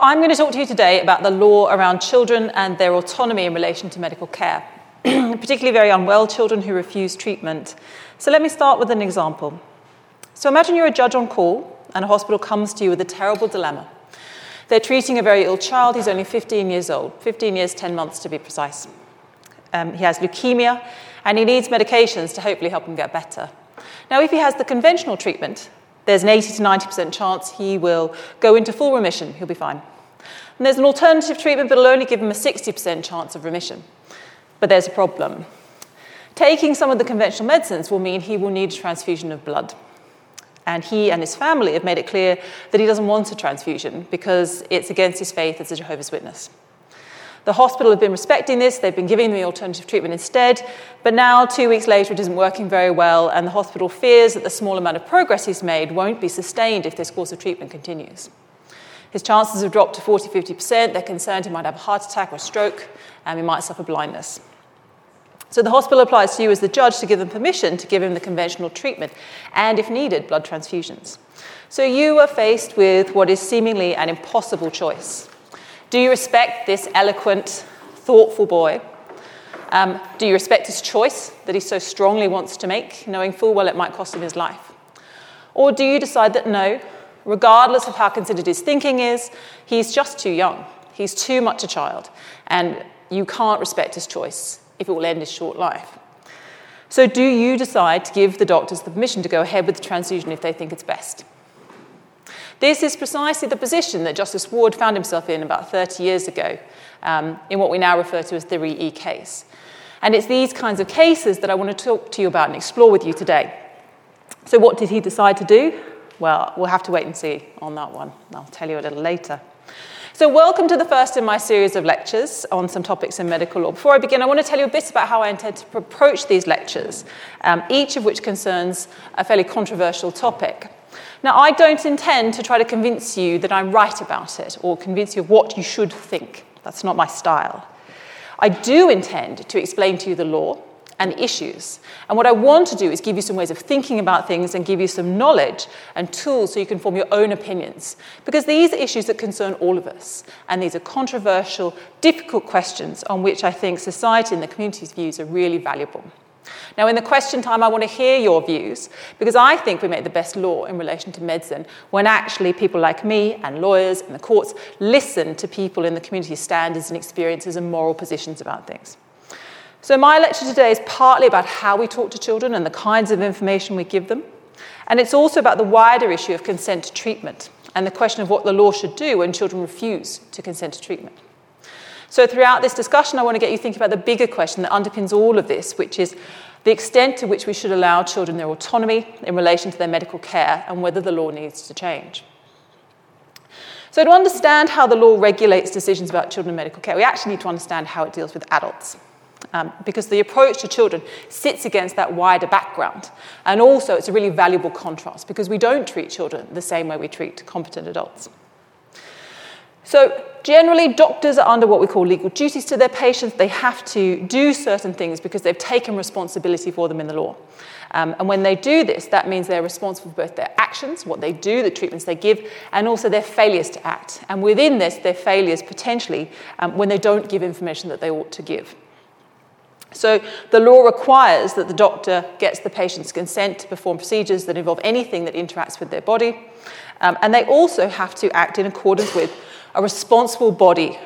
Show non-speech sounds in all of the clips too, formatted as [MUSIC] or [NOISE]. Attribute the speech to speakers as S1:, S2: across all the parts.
S1: I'm going to talk to you today about the law around children and their autonomy in relation to medical care, [CLEARS THROAT] particularly very unwell children who refuse treatment. So let me start with an example. So imagine you're a judge on call and a hospital comes to you with a terrible dilemma. They're treating a very ill child. He's only 15 years old, 15 years, 10 months to be precise. Um, he has leukemia and he needs medications to hopefully help him get better. Now, if he has the conventional treatment, there's an 80 to 90% chance he will go into full remission, he'll be fine. And there's an alternative treatment, it'll only give him a 60% chance of remission. But there's a problem. Taking some of the conventional medicines will mean he will need a transfusion of blood. And he and his family have made it clear that he doesn't want a transfusion because it's against his faith as a Jehovah's Witness. The hospital have been respecting this, they've been giving the alternative treatment instead, but now, two weeks later, it isn't working very well, and the hospital fears that the small amount of progress he's made won't be sustained if this course of treatment continues. His chances have dropped to 40 50%. They're concerned he might have a heart attack or stroke, and he might suffer blindness. So the hospital applies to you as the judge to give them permission to give him the conventional treatment and, if needed, blood transfusions. So you are faced with what is seemingly an impossible choice. Do you respect this eloquent, thoughtful boy? Um, do you respect his choice that he so strongly wants to make, knowing full well it might cost him his life? Or do you decide that no, regardless of how considered his thinking is, he's just too young, he's too much a child, and you can't respect his choice if it will end his short life? So, do you decide to give the doctors the permission to go ahead with the transfusion if they think it's best? This is precisely the position that Justice Ward found himself in about 30 years ago um, in what we now refer to as the Re-E case. And it's these kinds of cases that I want to talk to you about and explore with you today. So, what did he decide to do? Well, we'll have to wait and see on that one. I'll tell you a little later. So, welcome to the first in my series of lectures on some topics in medical law. Before I begin, I want to tell you a bit about how I intend to approach these lectures, um, each of which concerns a fairly controversial topic. Now, I don't intend to try to convince you that I'm right about it or convince you of what you should think. That's not my style. I do intend to explain to you the law and the issues. And what I want to do is give you some ways of thinking about things and give you some knowledge and tools so you can form your own opinions. Because these are issues that concern all of us. And these are controversial, difficult questions on which I think society and the community's views are really valuable. Now, in the question time, I want to hear your views because I think we make the best law in relation to medicine when actually people like me and lawyers and the courts listen to people in the community's standards and experiences and moral positions about things. So, my lecture today is partly about how we talk to children and the kinds of information we give them. And it's also about the wider issue of consent to treatment and the question of what the law should do when children refuse to consent to treatment. So, throughout this discussion, I want to get you thinking about the bigger question that underpins all of this, which is the extent to which we should allow children their autonomy in relation to their medical care and whether the law needs to change. So, to understand how the law regulates decisions about children in medical care, we actually need to understand how it deals with adults. Um, because the approach to children sits against that wider background. And also, it's a really valuable contrast because we don't treat children the same way we treat competent adults. So, generally, doctors are under what we call legal duties to their patients. They have to do certain things because they've taken responsibility for them in the law. Um, and when they do this, that means they're responsible for both their actions, what they do, the treatments they give, and also their failures to act. And within this, their failures potentially um, when they don't give information that they ought to give. So the law requires that the doctor gets the patient's consent to perform procedures that involve anything that interacts with their body. Um, and they also have to act in accordance with a responsible body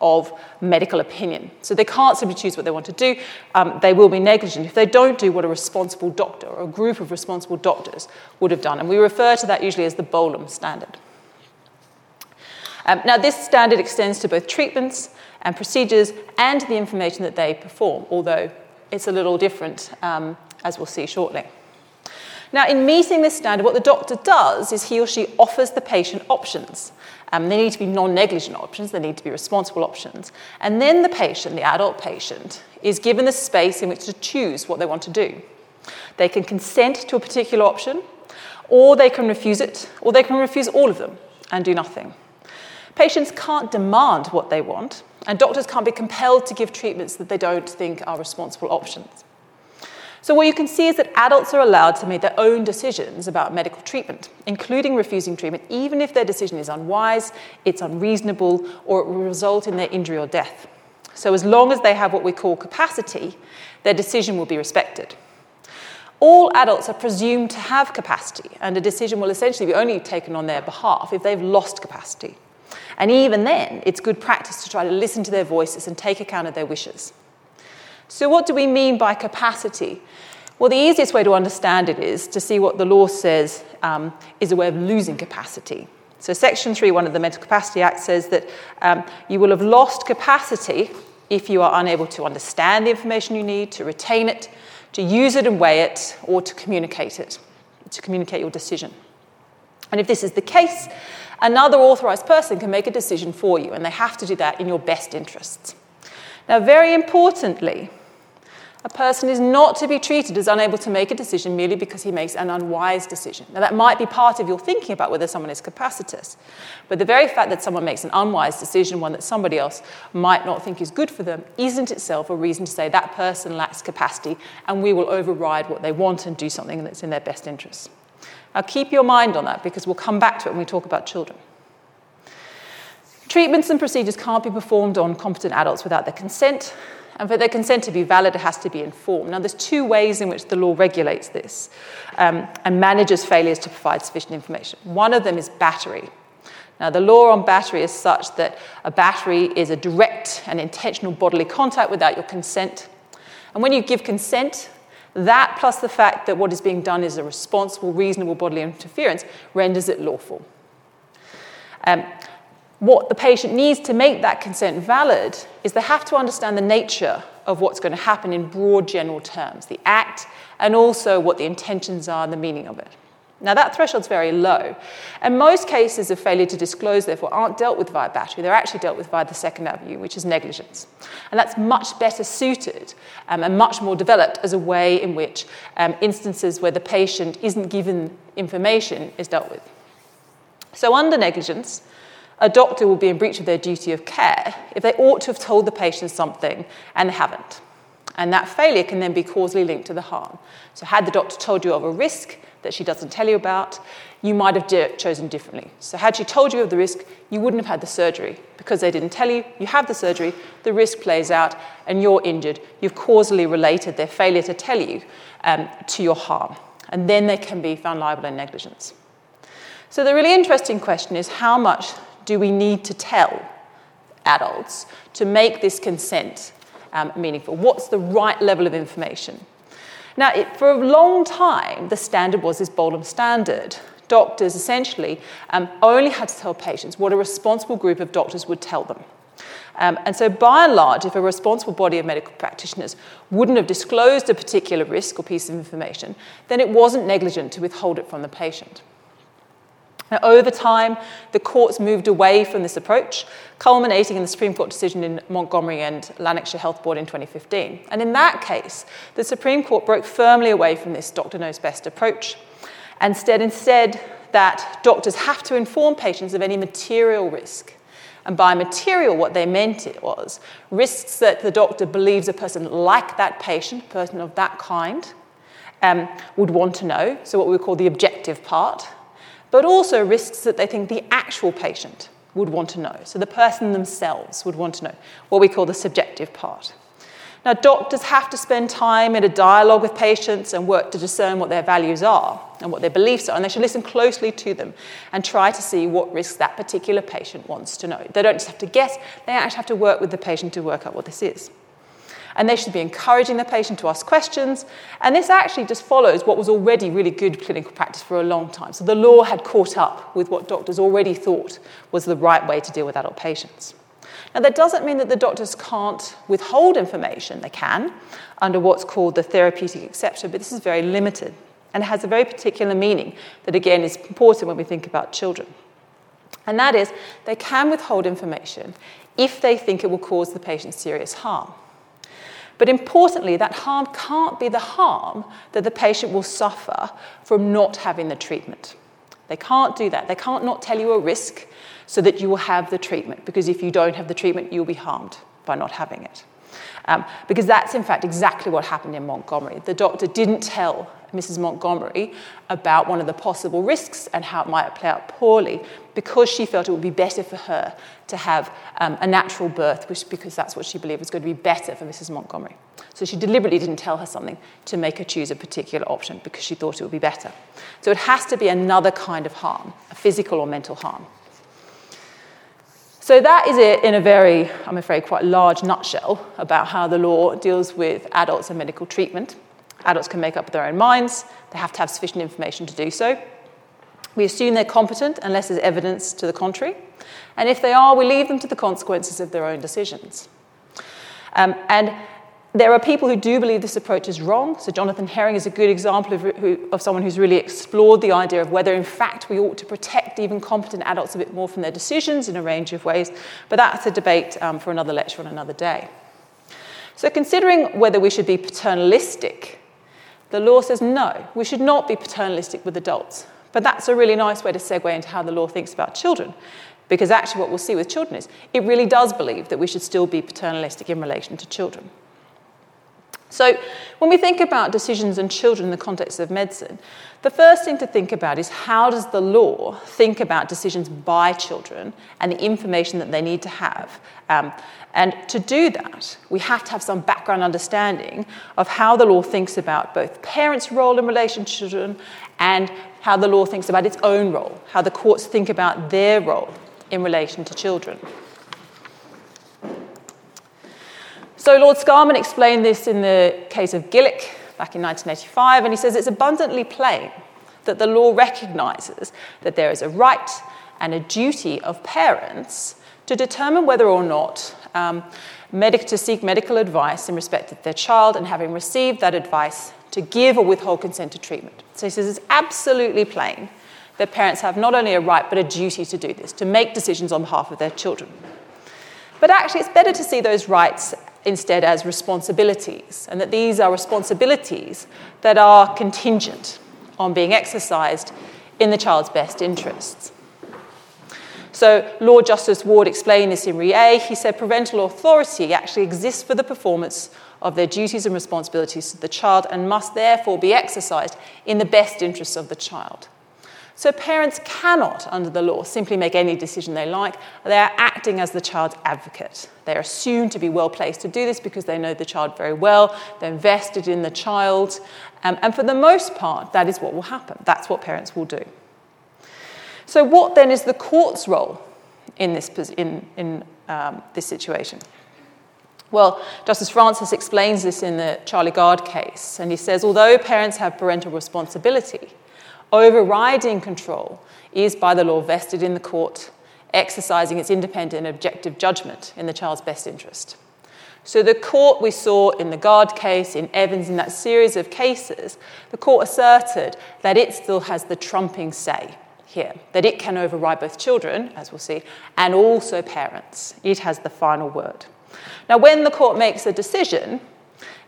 S1: of medical opinion. So they can't simply choose what they want to do. Um, they will be negligent if they don't do what a responsible doctor or a group of responsible doctors would have done. And we refer to that usually as the Bolam standard. Um, now, this standard extends to both treatments and procedures and the information that they perform, although it's a little different, um, as we'll see shortly. Now, in meeting this standard, what the doctor does is he or she offers the patient options. Um, they need to be non negligent options, they need to be responsible options. And then the patient, the adult patient, is given the space in which to choose what they want to do. They can consent to a particular option, or they can refuse it, or they can refuse all of them and do nothing. Patients can't demand what they want, and doctors can't be compelled to give treatments that they don't think are responsible options. So, what you can see is that adults are allowed to make their own decisions about medical treatment, including refusing treatment, even if their decision is unwise, it's unreasonable, or it will result in their injury or death. So, as long as they have what we call capacity, their decision will be respected. All adults are presumed to have capacity, and a decision will essentially be only taken on their behalf if they've lost capacity. And even then, it's good practice to try to listen to their voices and take account of their wishes. So, what do we mean by capacity? Well, the easiest way to understand it is to see what the law says um, is a way of losing capacity. So, Section 3.1 of the Mental Capacity Act says that um, you will have lost capacity if you are unable to understand the information you need, to retain it, to use it and weigh it, or to communicate it, to communicate your decision. And if this is the case, another authorized person can make a decision for you, and they have to do that in your best interests. Now, very importantly, a person is not to be treated as unable to make a decision merely because he makes an unwise decision. Now, that might be part of your thinking about whether someone is capacitous, but the very fact that someone makes an unwise decision, one that somebody else might not think is good for them, isn't itself a reason to say that person lacks capacity and we will override what they want and do something that's in their best interests. Now, keep your mind on that because we'll come back to it when we talk about children. Treatments and procedures can't be performed on competent adults without their consent, and for their consent to be valid, it has to be informed. Now, there's two ways in which the law regulates this um, and manages failures to provide sufficient information. One of them is battery. Now, the law on battery is such that a battery is a direct and intentional bodily contact without your consent. And when you give consent, that plus the fact that what is being done is a responsible, reasonable bodily interference renders it lawful. Um, what the patient needs to make that consent valid is they have to understand the nature of what's going to happen in broad general terms, the act, and also what the intentions are and the meaning of it. Now, that threshold's very low. And most cases of failure to disclose, therefore, aren't dealt with via battery. They're actually dealt with via the second avenue, which is negligence. And that's much better suited um, and much more developed as a way in which um, instances where the patient isn't given information is dealt with. So, under negligence, a doctor will be in breach of their duty of care if they ought to have told the patient something and they haven't. And that failure can then be causally linked to the harm. So, had the doctor told you of a risk that she doesn't tell you about, you might have chosen differently. So, had she told you of the risk, you wouldn't have had the surgery. Because they didn't tell you, you have the surgery, the risk plays out, and you're injured. You've causally related their failure to tell you um, to your harm. And then they can be found liable in negligence. So, the really interesting question is how much do we need to tell adults to make this consent um, meaningful? What's the right level of information? Now, it, for a long time, the standard was this Bolam standard. Doctors essentially um, only had to tell patients what a responsible group of doctors would tell them. Um, and so, by and large, if a responsible body of medical practitioners wouldn't have disclosed a particular risk or piece of information, then it wasn't negligent to withhold it from the patient. Now, over time, the courts moved away from this approach, culminating in the Supreme Court decision in Montgomery and Lanarkshire Health Board in 2015. And in that case, the Supreme Court broke firmly away from this doctor knows best approach and instead, instead that doctors have to inform patients of any material risk. And by material, what they meant it was risks that the doctor believes a person like that patient, a person of that kind, um, would want to know. So, what we call the objective part but also risks that they think the actual patient would want to know. So the person themselves would want to know, what we call the subjective part. Now, doctors have to spend time in a dialogue with patients and work to discern what their values are and what their beliefs are, and they should listen closely to them and try to see what risks that particular patient wants to know. They don't just have to guess, they actually have to work with the patient to work out what this is and they should be encouraging the patient to ask questions. And this actually just follows what was already really good clinical practice for a long time. So the law had caught up with what doctors already thought was the right way to deal with adult patients. Now, that doesn't mean that the doctors can't withhold information. They can, under what's called the therapeutic exception, but this is very limited and has a very particular meaning that, again, is important when we think about children. And that is, they can withhold information if they think it will cause the patient serious harm. But importantly, that harm can't be the harm that the patient will suffer from not having the treatment. They can't do that. They can't not tell you a risk so that you will have the treatment, because if you don't have the treatment, you'll be harmed by not having it. Um, because that's, in fact, exactly what happened in Montgomery. The doctor didn't tell Mrs. Montgomery about one of the possible risks and how it might play out poorly because she felt it would be better for her to have um, a natural birth, which, because that's what she believed was going to be better for Mrs. Montgomery. So she deliberately didn't tell her something to make her choose a particular option because she thought it would be better. So it has to be another kind of harm, a physical or mental harm. So that is it in a very, I'm afraid, quite large nutshell about how the law deals with adults and medical treatment. Adults can make up their own minds, they have to have sufficient information to do so. We assume they're competent unless there's evidence to the contrary. And if they are, we leave them to the consequences of their own decisions. Um, and there are people who do believe this approach is wrong. So, Jonathan Herring is a good example of, who, of, someone who's really explored the idea of whether, in fact, we ought to protect even competent adults a bit more from their decisions in a range of ways. But that's a debate um, for another lecture on another day. So, considering whether we should be paternalistic the law says no, we should not be paternalistic with adults. But that's a really nice way to segue into how the law thinks about children. Because actually, what we'll see with children is it really does believe that we should still be paternalistic in relation to children. So, when we think about decisions and children in the context of medicine, the first thing to think about is how does the law think about decisions by children and the information that they need to have? Um, and to do that, we have to have some background understanding of how the law thinks about both parents' role in relation to children and how the law thinks about its own role, how the courts think about their role in relation to children. So Lord Scarman explained this in the case of Gillick back in 1985, and he says it's abundantly plain that the law recognises that there is a right and a duty of parents to determine whether or not um, medic- to seek medical advice in respect of their child and having received that advice to give or withhold consent to treatment. So he says it's absolutely plain that parents have not only a right but a duty to do this, to make decisions on behalf of their children. But actually, it's better to see those rights instead as responsibilities, and that these are responsibilities that are contingent on being exercised in the child's best interests. So, Lord Justice Ward explained this in Re He said parental authority actually exists for the performance of their duties and responsibilities to the child and must therefore be exercised in the best interests of the child. So parents cannot, under the law, simply make any decision they like. They are acting as the child's advocate. They are assumed to be well placed to do this because they know the child very well, they're invested in the child, um, and for the most part, that is what will happen. That's what parents will do. So, what then is the court's role in this, in, in, um, this situation? Well, Justice Francis explains this in the Charlie Gard case, and he says although parents have parental responsibility, Overriding control is by the law vested in the court, exercising its independent and objective judgment in the child's best interest. So, the court we saw in the Gard case, in Evans, in that series of cases, the court asserted that it still has the trumping say here, that it can override both children, as we'll see, and also parents. It has the final word. Now, when the court makes a decision,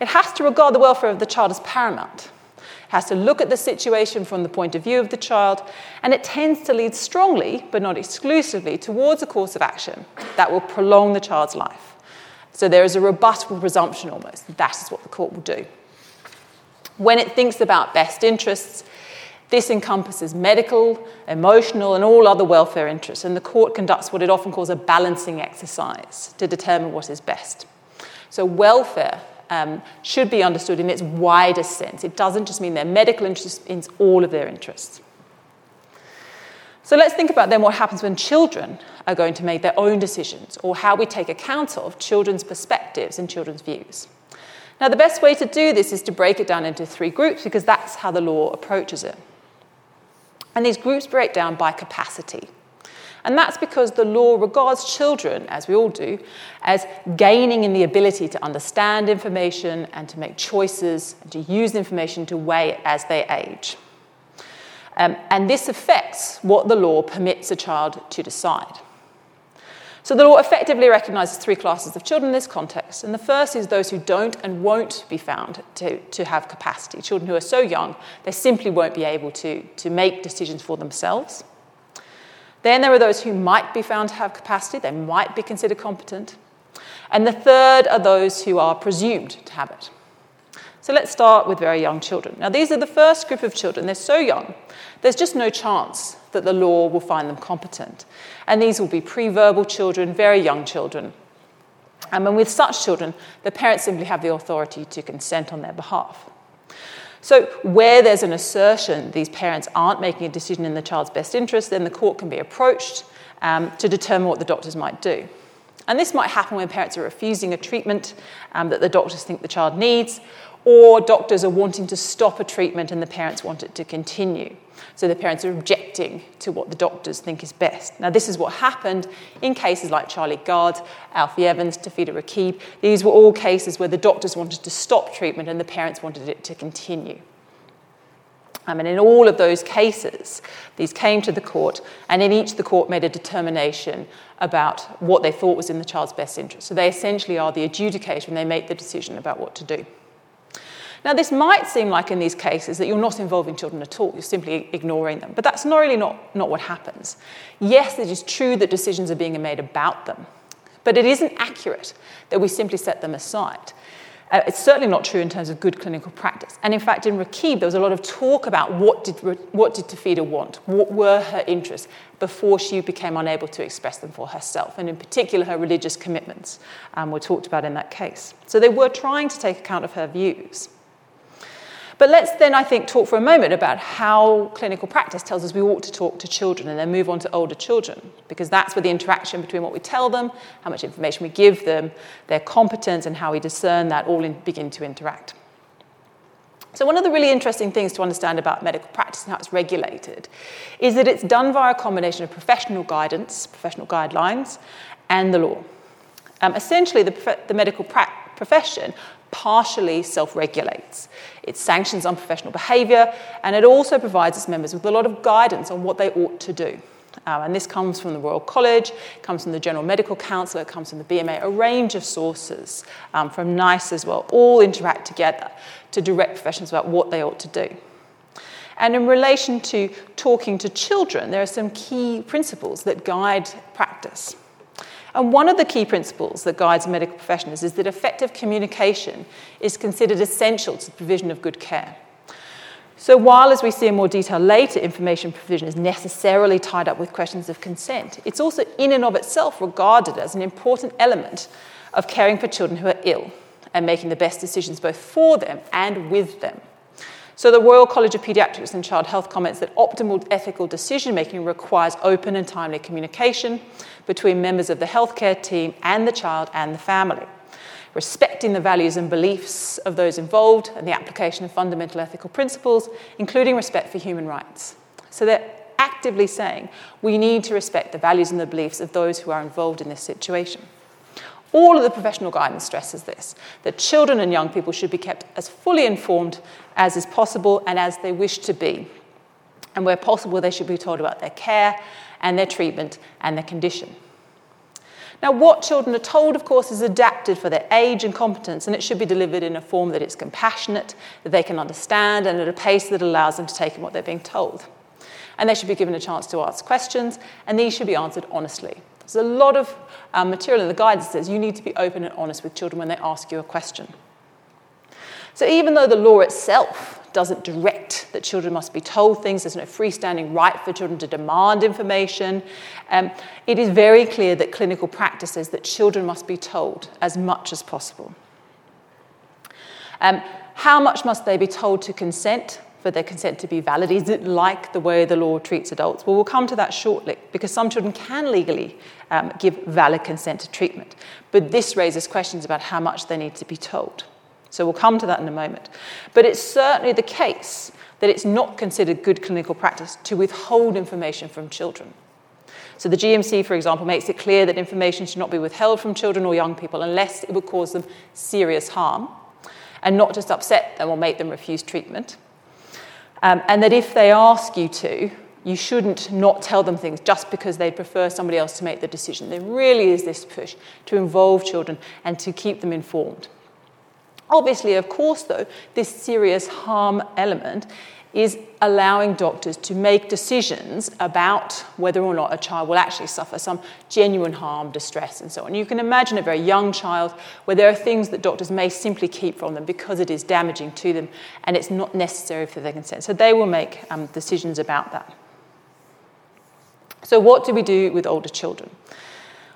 S1: it has to regard the welfare of the child as paramount It has to look at the situation from the point of view of the child, and it tends to lead strongly, but not exclusively, towards a course of action that will prolong the child's life. So there is a rebuttable presumption almost. That is what the court will do. When it thinks about best interests, this encompasses medical, emotional, and all other welfare interests, and the court conducts what it often calls a balancing exercise to determine what is best. So, welfare um, should be understood in its widest sense. It doesn't just mean their medical interests, it means all of their interests. So let's think about then what happens when children are going to make their own decisions, or how we take account of children's perspectives and children's views. Now, the best way to do this is to break it down into three groups because that's how the law approaches it. And these groups break down by capacity. And that's because the law regards children, as we all do, as gaining in the ability to understand information and to make choices and to use information to weigh as they age. Um, and this affects what the law permits a child to decide. So the law effectively recognises three classes of children in this context. And the first is those who don't and won't be found to, to have capacity. Children who are so young, they simply won't be able to, to make decisions for themselves. Then there are those who might be found to have capacity, they might be considered competent. And the third are those who are presumed to have it. So let's start with very young children. Now, these are the first group of children. They're so young, there's just no chance that the law will find them competent. And these will be pre verbal children, very young children. And when with such children, the parents simply have the authority to consent on their behalf. So, where there's an assertion these parents aren't making a decision in the child's best interest, then the court can be approached um, to determine what the doctors might do. And this might happen when parents are refusing a treatment um, that the doctors think the child needs, or doctors are wanting to stop a treatment and the parents want it to continue. So the parents are objecting to what the doctors think is best. Now, this is what happened in cases like Charlie Gard, Alfie Evans, Tafida Raqeeb. These were all cases where the doctors wanted to stop treatment and the parents wanted it to continue. Um, and in all of those cases, these came to the court, and in each, the court made a determination about what they thought was in the child's best interest. So they essentially are the adjudicator and they make the decision about what to do. Now, this might seem like in these cases that you're not involving children at all, you're simply ignoring them, but that's not really not, not what happens. Yes, it is true that decisions are being made about them, but it isn't accurate that we simply set them aside. Uh, it's certainly not true in terms of good clinical practice. And in fact, in Raqeeb, there was a lot of talk about what did, what did Tafida want, what were her interests, before she became unable to express them for herself, and in particular, her religious commitments um, were talked about in that case. So they were trying to take account of her views. But let's then, I think, talk for a moment about how clinical practice tells us we ought to talk to children and then move on to older children, because that's where the interaction between what we tell them, how much information we give them, their competence, and how we discern that all in, begin to interact. So, one of the really interesting things to understand about medical practice and how it's regulated is that it's done via a combination of professional guidance, professional guidelines, and the law. Um, essentially, the, the medical pra- profession partially self regulates. It sanctions unprofessional behaviour and it also provides its members with a lot of guidance on what they ought to do. Um, and this comes from the Royal College, comes from the General Medical Council, it comes from the BMA, a range of sources, um, from NICE as well, all interact together to direct professions about what they ought to do. And in relation to talking to children, there are some key principles that guide practice. And one of the key principles that guides medical professionals is that effective communication is considered essential to the provision of good care. So, while, as we see in more detail later, information provision is necessarily tied up with questions of consent, it's also in and of itself regarded as an important element of caring for children who are ill and making the best decisions both for them and with them. So, the Royal College of Paediatrics and Child Health comments that optimal ethical decision making requires open and timely communication between members of the healthcare team and the child and the family, respecting the values and beliefs of those involved and the application of fundamental ethical principles, including respect for human rights. So, they're actively saying we need to respect the values and the beliefs of those who are involved in this situation. All of the professional guidance stresses this that children and young people should be kept as fully informed as is possible and as they wish to be. And where possible, they should be told about their care and their treatment and their condition. Now, what children are told, of course, is adapted for their age and competence, and it should be delivered in a form that is compassionate, that they can understand, and at a pace that allows them to take in what they're being told. And they should be given a chance to ask questions, and these should be answered honestly. There's a lot of um, material in the guidance that says you need to be open and honest with children when they ask you a question. So even though the law itself doesn't direct that children must be told things, there's no freestanding right for children to demand information, um, it is very clear that clinical practice says that children must be told as much as possible. Um, how much must they be told to consent? For their consent to be valid? Is it like the way the law treats adults? Well, we'll come to that shortly because some children can legally um, give valid consent to treatment. But this raises questions about how much they need to be told. So we'll come to that in a moment. But it's certainly the case that it's not considered good clinical practice to withhold information from children. So the GMC, for example, makes it clear that information should not be withheld from children or young people unless it would cause them serious harm and not just upset them or make them refuse treatment. Um, and that if they ask you to, you shouldn't not tell them things just because they prefer somebody else to make the decision. There really is this push to involve children and to keep them informed. Obviously, of course, though, this serious harm element is allowing doctors to make decisions about whether or not a child will actually suffer some genuine harm, distress, and so on. You can imagine a very young child where there are things that doctors may simply keep from them because it is damaging to them and it's not necessary for their consent. So they will make um, decisions about that. So, what do we do with older children?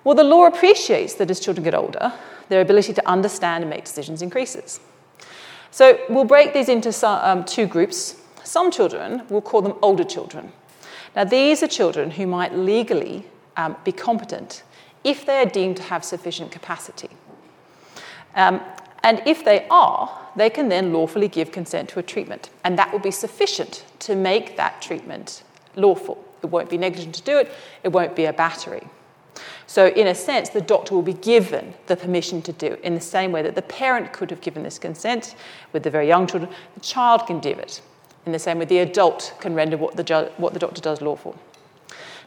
S1: Well, the law appreciates that as children get older, their ability to understand and make decisions increases. So, we'll break these into some, um, two groups some children, we'll call them older children. Now, these are children who might legally um, be competent if they are deemed to have sufficient capacity. Um, and if they are, they can then lawfully give consent to a treatment. And that will be sufficient to make that treatment lawful. It won't be negligent to do it, it won't be a battery. So, in a sense, the doctor will be given the permission to do it in the same way that the parent could have given this consent with the very young children, the child can give it in the same way the adult can render what the, ju- what the doctor does lawful.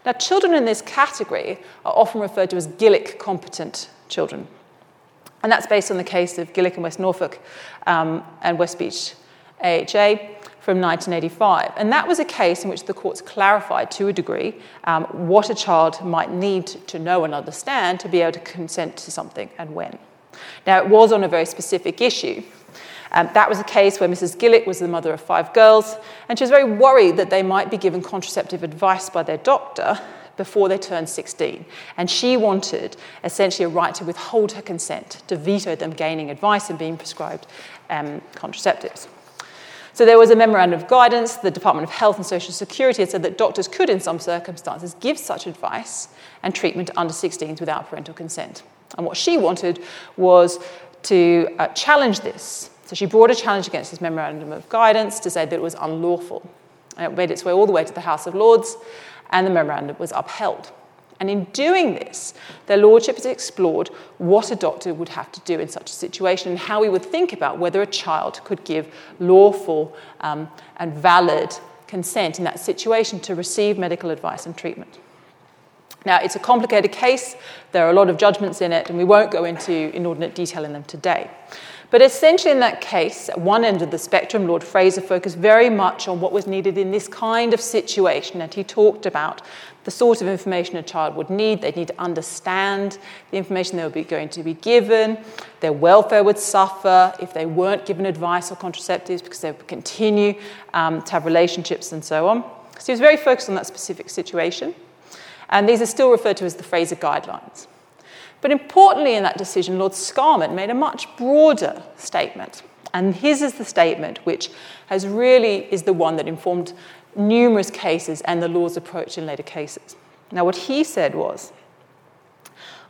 S1: Now, children in this category are often referred to as Gillick competent children. And that's based on the case of Gillick and West Norfolk um, and Wisbech AHA from 1985. And that was a case in which the courts clarified to a degree um, what a child might need to know and understand to be able to consent to something and when. Now, it was on a very specific issue, um, that was a case where Mrs. Gillick was the mother of five girls, and she was very worried that they might be given contraceptive advice by their doctor before they turned 16. And she wanted essentially a right to withhold her consent, to veto them gaining advice and being prescribed um, contraceptives. So there was a memorandum of guidance. The Department of Health and Social Security had said that doctors could, in some circumstances, give such advice and treatment to under 16s without parental consent. And what she wanted was to uh, challenge this so she brought a challenge against this memorandum of guidance to say that it was unlawful. And it made its way all the way to the House of Lords, and the memorandum was upheld. And in doing this, their lordships explored what a doctor would have to do in such a situation and how we would think about whether a child could give lawful um, and valid consent in that situation to receive medical advice and treatment. Now, it's a complicated case, there are a lot of judgments in it, and we won't go into inordinate detail in them today. But essentially, in that case, at one end of the spectrum, Lord Fraser focused very much on what was needed in this kind of situation. And he talked about the sort of information a child would need. They'd need to understand the information they would be going to be given. Their welfare would suffer if they weren't given advice or contraceptives because they would continue um, to have relationships and so on. So he was very focused on that specific situation. And these are still referred to as the Fraser Guidelines. But importantly, in that decision, Lord Scarman made a much broader statement. And his is the statement which has really is the one that informed numerous cases and the law's approach in later cases. Now, what he said was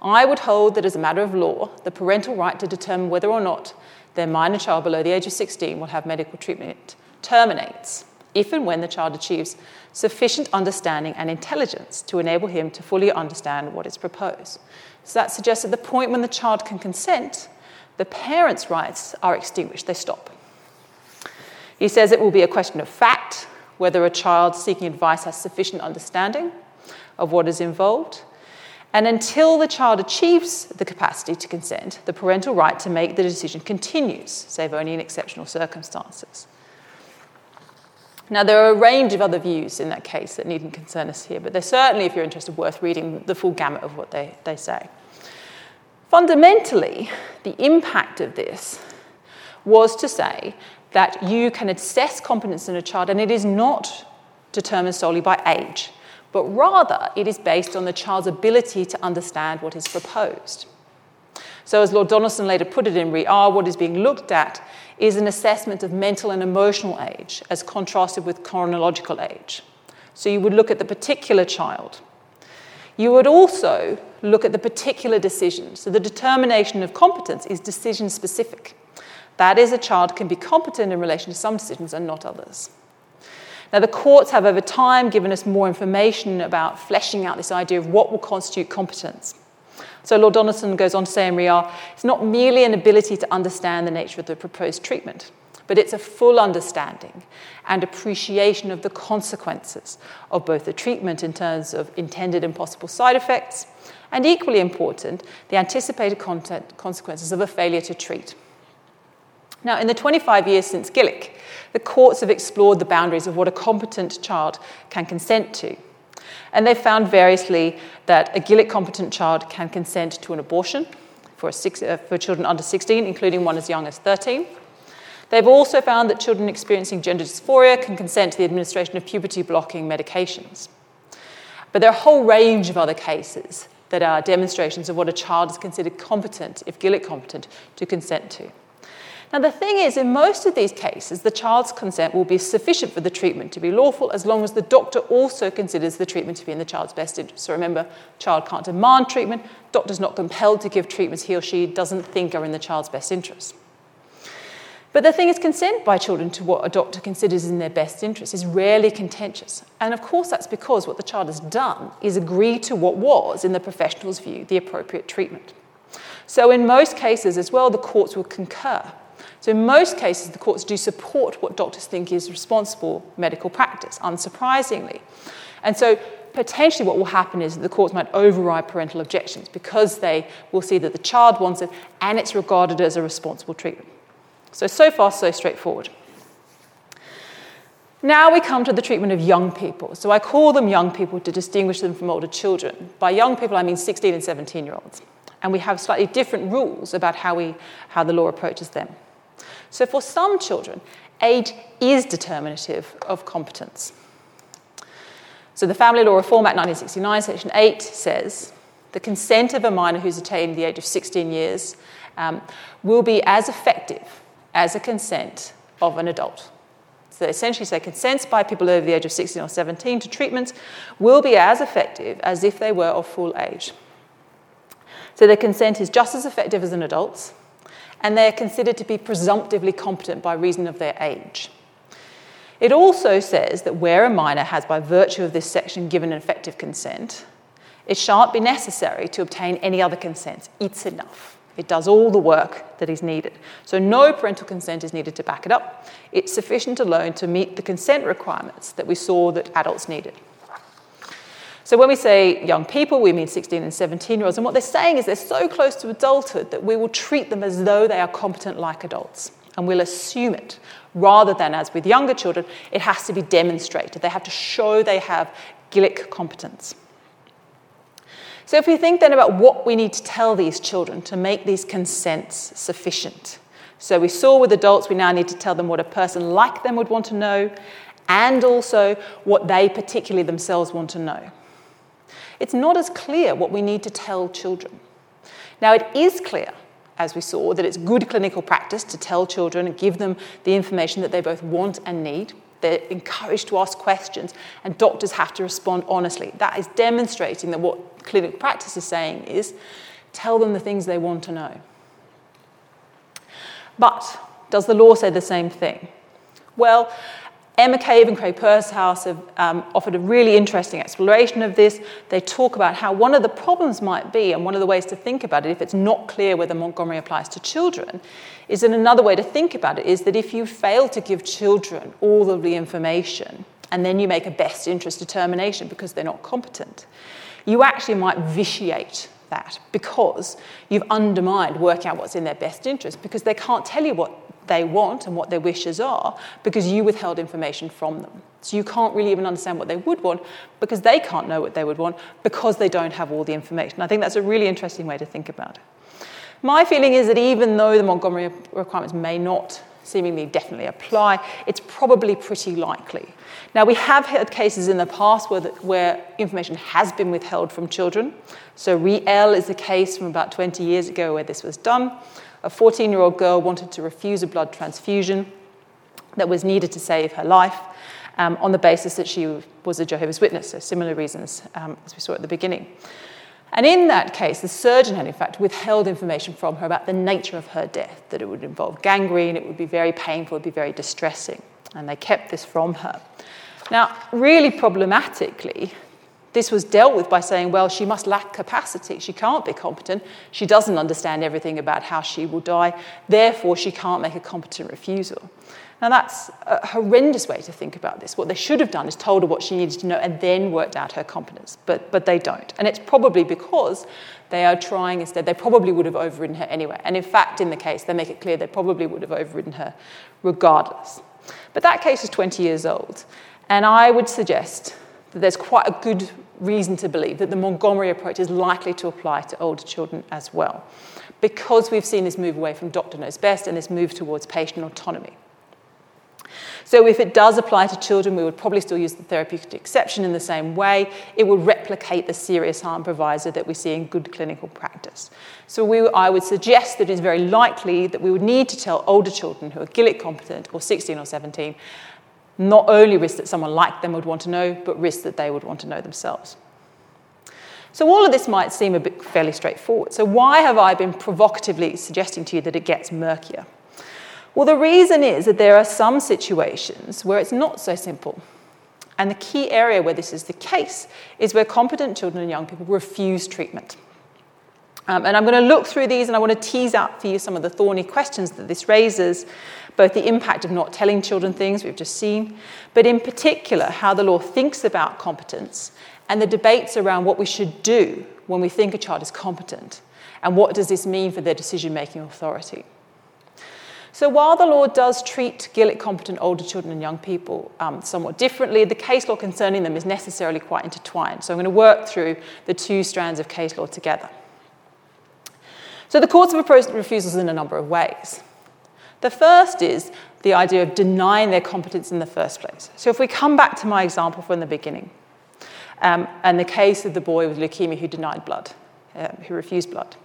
S1: I would hold that as a matter of law, the parental right to determine whether or not their minor child below the age of 16 will have medical treatment terminates if and when the child achieves sufficient understanding and intelligence to enable him to fully understand what is proposed. So that suggests at the point when the child can consent, the parent's rights are extinguished, they stop. He says it will be a question of fact whether a child seeking advice has sufficient understanding of what is involved. And until the child achieves the capacity to consent, the parental right to make the decision continues, save only in exceptional circumstances. Now, there are a range of other views in that case that needn't concern us here, but they're certainly, if you're interested, worth reading the full gamut of what they, they say. Fundamentally, the impact of this was to say that you can assess competence in a child, and it is not determined solely by age, but rather it is based on the child's ability to understand what is proposed. So, as Lord Donaldson later put it in Re R, what is being looked at is an assessment of mental and emotional age as contrasted with chronological age. So you would look at the particular child. You would also look at the particular decision. So the determination of competence is decision specific. That is, a child can be competent in relation to some decisions and not others. Now, the courts have over time given us more information about fleshing out this idea of what will constitute competence. So Lord Donaldson goes on to say in Re R, it's not merely an ability to understand the nature of the proposed treatment, but it's a full understanding and appreciation of the consequences of both the treatment in terms of intended and possible side effects, and equally important, the anticipated consequences of a failure to treat. Now, in the 25 years since Gillick, the courts have explored the boundaries of what a competent child can consent to. And they've found variously that a Gillick competent child can consent to an abortion for, six, uh, for children under 16, including one as young as 13. They've also found that children experiencing gender dysphoria can consent to the administration of puberty blocking medications. But there are a whole range of other cases that are demonstrations of what a child is considered competent, if Gillick competent, to consent to. Now, the thing is, in most of these cases, the child's consent will be sufficient for the treatment to be lawful as long as the doctor also considers the treatment to be in the child's best interest. So remember, child can't demand treatment, doctor's not compelled to give treatments he or she doesn't think are in the child's best interest. But the thing is, consent by children to what a doctor considers in their best interest is rarely contentious. And of course, that's because what the child has done is agree to what was, in the professional's view, the appropriate treatment. So, in most cases as well, the courts will concur so, in most cases, the courts do support what doctors think is responsible medical practice, unsurprisingly. And so, potentially, what will happen is that the courts might override parental objections because they will see that the child wants it and it's regarded as a responsible treatment. So, so far, so straightforward. Now we come to the treatment of young people. So I call them young people to distinguish them from older children. By young people, I mean 16 and 17 year olds. And we have slightly different rules about how, we, how the law approaches them. So for some children, age is determinative of competence. So the Family Law Reform Act 1969, Section 8 says the consent of a minor who's attained the age of 16 years um, will be as effective as a consent of an adult. So essentially say consents by people over the age of 16 or 17 to treatments will be as effective as if they were of full age. So their consent is just as effective as an adult's, and they are considered to be presumptively competent by reason of their age. It also says that where a minor has, by virtue of this section, given an effective consent, it shan't be necessary to obtain any other consents. It's enough. It does all the work that is needed. So, no parental consent is needed to back it up. It's sufficient alone to meet the consent requirements that we saw that adults needed. So when we say young people, we mean 16 and 17 year olds. And what they're saying is they're so close to adulthood that we will treat them as though they are competent like adults. And we'll assume it rather than, as with younger children, it has to be demonstrated. They have to show they have Gillick competence. So, if we think then about what we need to tell these children to make these consents sufficient. So, we saw with adults, we now need to tell them what a person like them would want to know, and also what they particularly themselves want to know it's not as clear what we need to tell children. Now, it is clear, as we saw, that it's good clinical practice to tell children and give them the information that they both want and need. They're encouraged to ask questions, and doctors have to respond honestly. That is demonstrating that what clinical practice is saying is tell them the things they want to know. But does the law say the same thing? Well, Emma Cave and Craig Purshouse have um, offered a really interesting exploration of this. They talk about how one of the problems might be, and one of the ways to think about it, if it's not clear whether Montgomery applies to children, is that another way to think about it is that if you fail to give children all of the information, and then you make a best interest determination because they're not competent, you actually might vitiate that because you've undermined working out what's in their best interest because they can't tell you what they want and what their wishes are because you withheld information from them. So you can't really even understand what they would want because they can't know what they would want because they don't have all the information. I think that's a really interesting way to think about it. My feeling is that even though the Montgomery requirements may not seemingly definitely apply, it's probably pretty likely. Now, we have had cases in the past where, the, where information has been withheld from children. So, Re-L is the case from about 20 years ago where this was done a 14 year old girl wanted to refuse a blood transfusion that was needed to save her life um, on the basis that she was a Jehovah's Witness, so similar reasons um, as we saw at the beginning. And in that case, the surgeon had in fact withheld information from her about the nature of her death, that it would involve gangrene, it would be very painful, it would be very distressing. And they kept this from her. Now, really problematically, this was dealt with by saying, well, she must lack capacity. She can't be competent. She doesn't understand everything about how she will die. Therefore, she can't make a competent refusal. Now, that's a horrendous way to think about this. What they should have done is told her what she needed to know and then worked out her competence, but, but they don't. And it's probably because they are trying instead, they probably would have overridden her anyway. And in fact, in the case, they make it clear they probably would have overridden her regardless. But that case is 20 years old. And I would suggest that there's quite a good reason to believe that the Montgomery approach is likely to apply to older children as well, because we've seen this move away from doctor knows best and this move towards patient autonomy. So if it does apply to children, we would probably still use the therapeutic exception in the same way. It would replicate the serious harm proviso that we see in good clinical practice. So we, I would suggest that it's very likely that we would need to tell older children who are Gillick competent or 16 or 17 not only risks that someone like them would want to know, but risks that they would want to know themselves. So all of this might seem a bit fairly straightforward. So why have I been provocatively suggesting to you that it gets murkier? Well, the reason is that there are some situations where it's not so simple. And the key area where this is the case is where competent children and young people refuse treatment. Um, and I'm going to look through these and I want to tease out for you some of the thorny questions that this raises, both the impact of not telling children things we've just seen, but in particular how the law thinks about competence and the debates around what we should do when we think a child is competent and what does this mean for their decision making authority. So while the law does treat Gillick competent older children and young people um, somewhat differently, the case law concerning them is necessarily quite intertwined. So I'm going to work through the two strands of case law together. So the courts have approached refusals in a number of ways. The first is the idea of denying their competence in the first place. So if we come back to my example from the beginning, um, and the case of the boy with leukemia who denied blood, uh, who refused blood.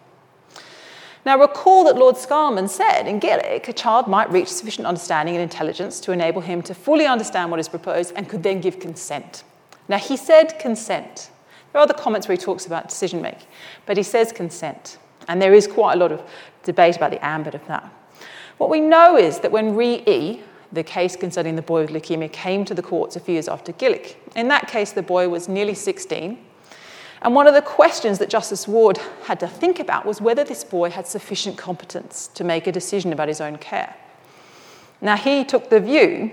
S1: Now, recall that Lord Scarman said in Gillick a child might reach sufficient understanding and intelligence to enable him to fully understand what is proposed and could then give consent. Now, he said consent. There are other comments where he talks about decision making, but he says consent. And there is quite a lot of debate about the ambit of that. What we know is that when Re E, the case concerning the boy with leukemia, came to the courts a few years after Gillick, in that case, the boy was nearly 16 and one of the questions that Justice Ward had to think about was whether this boy had sufficient competence to make a decision about his own care. Now, he took the view,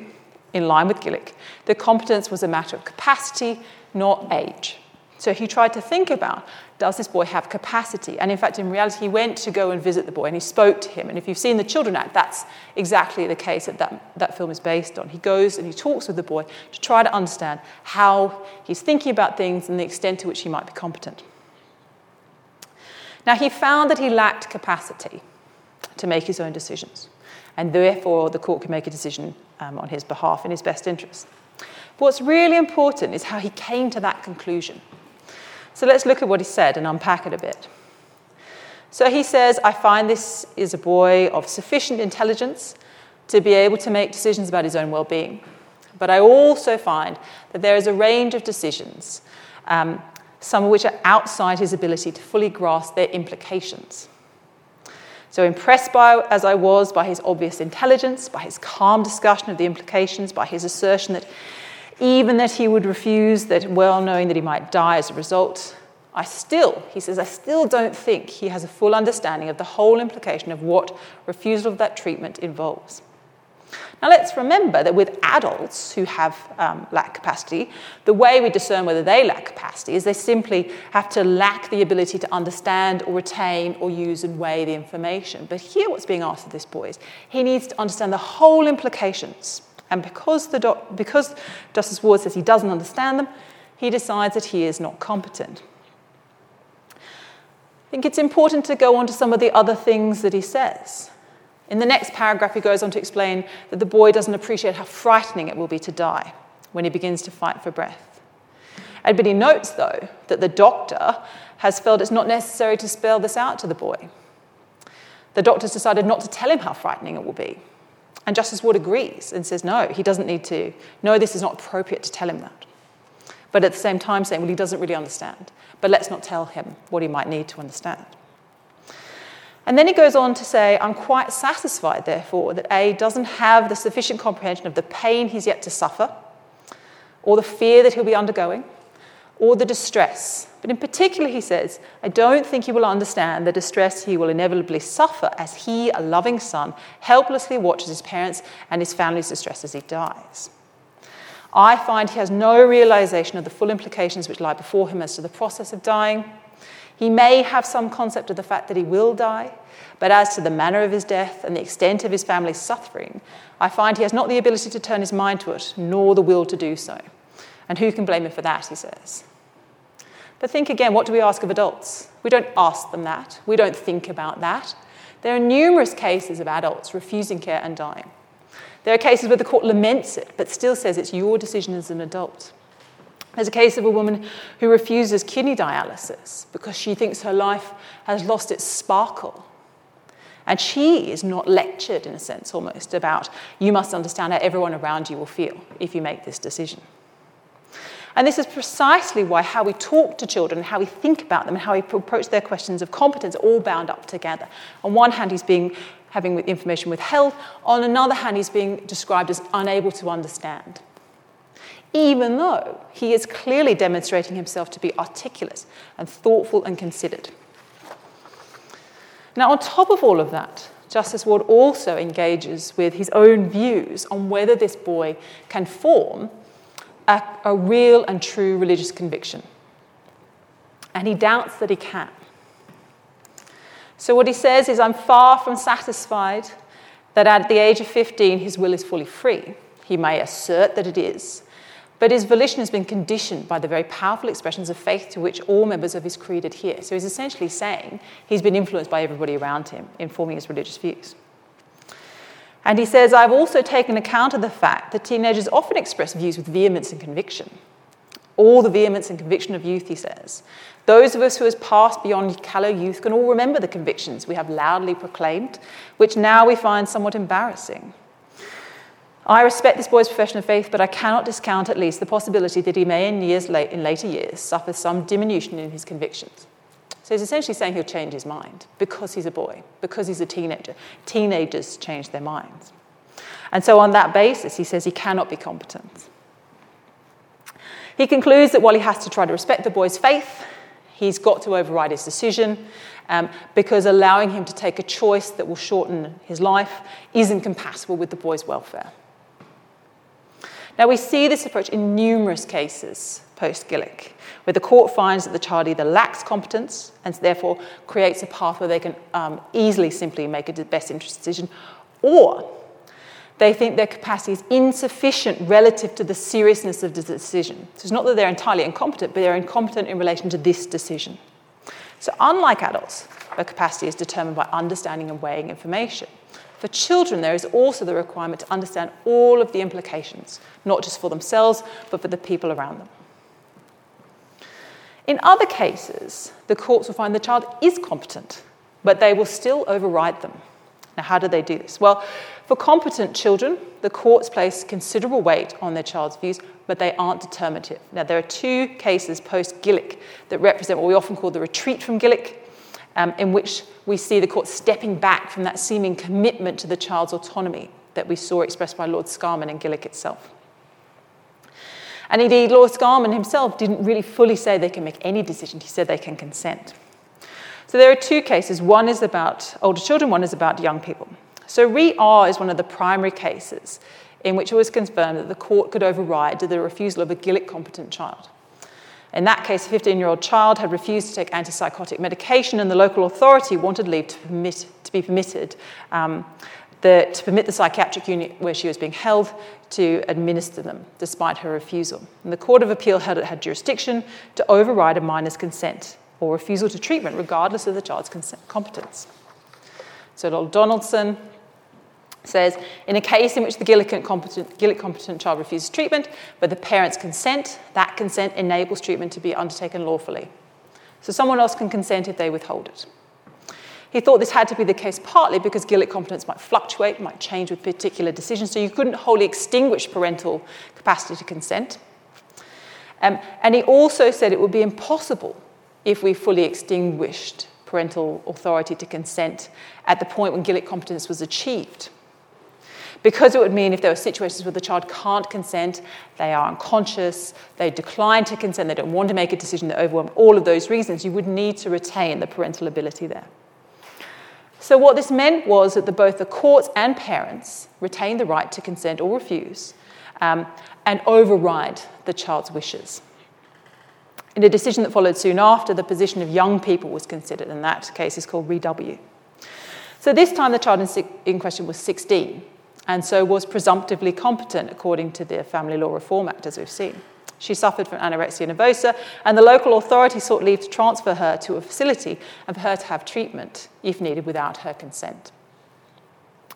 S1: in line with Gillick, that competence was a matter of capacity, not age. So he tried to think about does this boy have capacity? And in fact, in reality, he went to go and visit the boy and he spoke to him. And if you've seen the Children Act, that's exactly the case that that, that film is based on. He goes and he talks with the boy to try to understand how he's thinking about things and the extent to which he might be competent. Now, he found that he lacked capacity to make his own decisions, and therefore the court could make a decision um, on his behalf in his best interest. But what's really important is how he came to that conclusion. So let's look at what he said and unpack it a bit. So he says, I find this is a boy of sufficient intelligence to be able to make decisions about his own well being. But I also find that there is a range of decisions, um, some of which are outside his ability to fully grasp their implications. So, impressed by, as I was by his obvious intelligence, by his calm discussion of the implications, by his assertion that even that he would refuse that, well knowing that he might die as a result. I still, he says, I still don't think he has a full understanding of the whole implication of what refusal of that treatment involves. Now, let's remember that with adults who have um, lack capacity, the way we discern whether they lack capacity is they simply have to lack the ability to understand or retain or use and weigh the information. But here, what's being asked of this boy is he needs to understand the whole implications and because, the doc- because Justice Ward says he doesn't understand them, he decides that he is not competent. I think it's important to go on to some of the other things that he says. In the next paragraph, he goes on to explain that the boy doesn't appreciate how frightening it will be to die when he begins to fight for breath. He notes, though, that the doctor has felt it's not necessary to spell this out to the boy. The doctor's decided not to tell him how frightening it will be. And Justice Ward agrees and says, no, he doesn't need to. No, this is not appropriate to tell him that. But at the same time, saying, well, he doesn't really understand. But let's not tell him what he might need to understand. And then he goes on to say, I'm quite satisfied, therefore, that A doesn't have the sufficient comprehension of the pain he's yet to suffer, or the fear that he'll be undergoing, or the distress. But in particular, he says, I don't think he will understand the distress he will inevitably suffer as he, a loving son, helplessly watches his parents and his family's distress as he dies. I find he has no realization of the full implications which lie before him as to the process of dying. He may have some concept of the fact that he will die, but as to the manner of his death and the extent of his family's suffering, I find he has not the ability to turn his mind to it, nor the will to do so. And who can blame him for that, he says. But think again what do we ask of adults? We don't ask them that, we don't think about that. There are numerous cases of adults refusing care and dying. There are cases where the court laments it, but still says it's your decision as an adult. There's a case of a woman who refuses kidney dialysis because she thinks her life has lost its sparkle. And she is not lectured, in a sense, almost, about you must understand how everyone around you will feel if you make this decision. And this is precisely why how we talk to children, how we think about them, and how we approach their questions of competence are all bound up together. On one hand, he's being having information withheld. On another hand, he's being described as unable to understand. Even though he is clearly demonstrating himself to be articulate and thoughtful and considered. Now, on top of all of that, Justice Ward also engages with his own views on whether this boy can form a, a real and true religious conviction. And he doubts that he can. So, what he says is, I'm far from satisfied that at the age of 15 his will is fully free. He may assert that it is, but his volition has been conditioned by the very powerful expressions of faith to which all members of his creed adhere. So, he's essentially saying he's been influenced by everybody around him in forming his religious views. And he says, I've also taken account of the fact that teenagers often express views with vehemence and conviction. All the vehemence and conviction of youth, he says. Those of us who have passed beyond callow youth can all remember the convictions we have loudly proclaimed, which now we find somewhat embarrassing. I respect this boy's profession of faith, but I cannot discount at least the possibility that he may, in, years late, in later years, suffer some diminution in his convictions. So he's essentially saying he'll change his mind because he's a boy, because he's a teenager. Teenagers change their minds. And so, on that basis, he says he cannot be competent. He concludes that while he has to try to respect the boy's faith, he's got to override his decision um, because allowing him to take a choice that will shorten his life isn't compatible with the boy's welfare. Now, we see this approach in numerous cases post Gillick, where the court finds that the child either lacks competence and therefore creates a path where they can um, easily simply make a best interest decision, or they think their capacity is insufficient relative to the seriousness of the decision. So it's not that they're entirely incompetent, but they're incompetent in relation to this decision. So, unlike adults, where capacity is determined by understanding and weighing information, for children, there is also the requirement to understand all of the implications, not just for themselves, but for the people around them. In other cases, the courts will find the child is competent, but they will still override them. Now, how do they do this? Well, for competent children, the courts place considerable weight on their child's views, but they aren't determinative. Now, there are two cases post Gillick that represent what we often call the retreat from Gillick, um, in which we see the court stepping back from that seeming commitment to the child's autonomy that we saw expressed by Lord Scarman and Gillick itself. And indeed, Lord Scarman himself didn't really fully say they can make any decision, he said they can consent. So there are two cases. One is about older children, one is about young people. So Re R is one of the primary cases in which it was confirmed that the court could override the refusal of a Gillick competent child. In that case, a 15 year old child had refused to take antipsychotic medication, and the local authority wanted leave to, permit, to be permitted um, the, to permit the psychiatric unit where she was being held to administer them, despite her refusal. And the Court of Appeal held it had jurisdiction to override a minor's consent or refusal to treatment, regardless of the child's consent, competence. So Lord Donaldson says, in a case in which the Gillick competent, Gillick competent child refuses treatment, but the parents consent, that consent enables treatment to be undertaken lawfully. So someone else can consent if they withhold it. He thought this had to be the case partly because Gillick competence might fluctuate, might change with particular decisions, so you couldn't wholly extinguish parental capacity to consent. Um, and he also said it would be impossible if we fully extinguished parental authority to consent at the point when Gillick competence was achieved. because it would mean if there were situations where the child can't consent, they are unconscious, they decline to consent, they don't want to make a decision, they overwhelm all of those reasons, you would need to retain the parental ability there. So, what this meant was that the, both the courts and parents retained the right to consent or refuse um, and override the child's wishes. In a decision that followed soon after, the position of young people was considered, and that case is called Re W. So, this time the child in, in question was 16 and so was presumptively competent according to the Family Law Reform Act, as we've seen. She suffered from anorexia nervosa, and the local authority sought leave to transfer her to a facility and for her to have treatment, if needed, without her consent.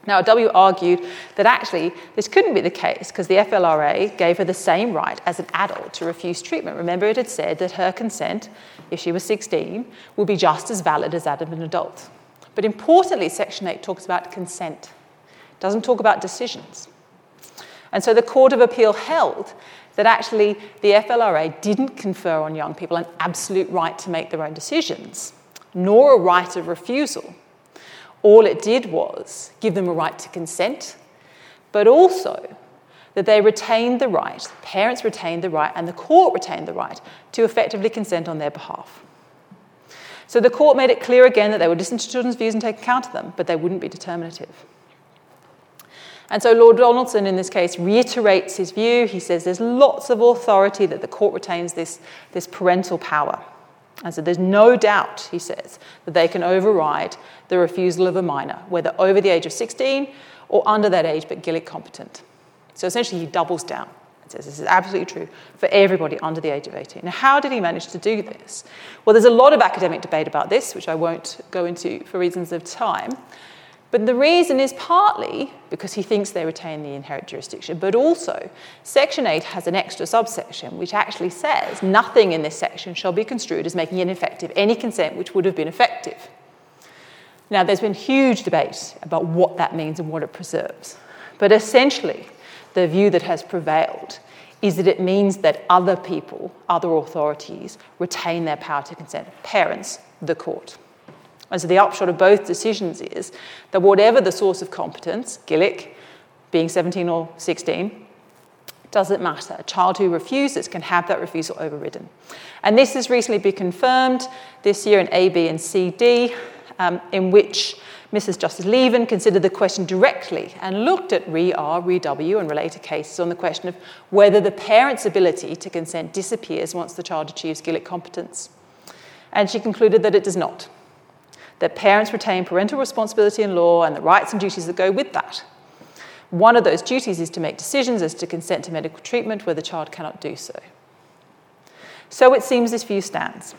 S1: Now, W argued that actually this couldn't be the case because the FLRA gave her the same right as an adult to refuse treatment. Remember, it had said that her consent, if she was 16, would be just as valid as that of an adult. But importantly, Section 8 talks about consent it doesn't talk about decisions. And so the Court of Appeal held that actually the FLRA didn't confer on young people an absolute right to make their own decisions, nor a right of refusal. All it did was give them a right to consent, but also that they retained the right, parents retained the right, and the court retained the right to effectively consent on their behalf. So the court made it clear again that they would listen to children's views and take account of them, but they wouldn't be determinative. And so Lord Donaldson, in this case, reiterates his view. He says there's lots of authority that the court retains this, this parental power. And so there's no doubt, he says, that they can override the refusal of a minor, whether over the age of 16 or under that age but Gillick competent. So essentially, he doubles down and says this is absolutely true for everybody under the age of 18. Now, how did he manage to do this? Well, there's a lot of academic debate about this, which I won't go into for reasons of time. But the reason is partly because he thinks they retain the inherent jurisdiction, but also Section 8 has an extra subsection which actually says nothing in this section shall be construed as making ineffective any consent which would have been effective. Now, there's been huge debate about what that means and what it preserves. But essentially, the view that has prevailed is that it means that other people, other authorities, retain their power to consent. Parents, the court. And so the upshot of both decisions is that whatever the source of competence, Gillick being 17 or 16, doesn't matter. A child who refuses can have that refusal overridden. And this has recently been confirmed this year in A, B, and C, D, um, in which Mrs. Justice Lieven considered the question directly and looked at re R, re W, and related cases on the question of whether the parent's ability to consent disappears once the child achieves Gillick competence. And she concluded that it does not that parents retain parental responsibility in law and the rights and duties that go with that. One of those duties is to make decisions as to consent to medical treatment where the child cannot do so. So it seems this view stands.